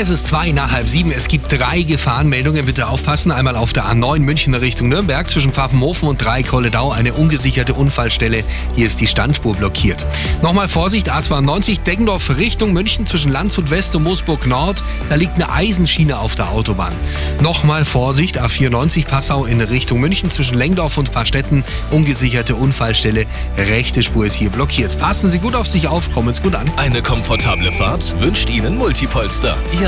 Es ist zwei nach halb sieben. Es gibt drei Gefahrenmeldungen. Bitte aufpassen. Einmal auf der A9 München Richtung Nürnberg zwischen Pfaffenhofen und Dreikolledau eine ungesicherte Unfallstelle. Hier ist die Standspur blockiert. Nochmal Vorsicht, A92 Deggendorf Richtung München zwischen Landshut West und Moosburg Nord. Da liegt eine Eisenschiene auf der Autobahn. Nochmal Vorsicht, A94 Passau in Richtung München zwischen Lengdorf und Paarstetten. Ungesicherte Unfallstelle. Rechte Spur ist hier blockiert. Passen Sie gut auf sich auf, kommen Sie gut an. Eine komfortable Fahrt wünscht Ihnen Multipolster. Ihr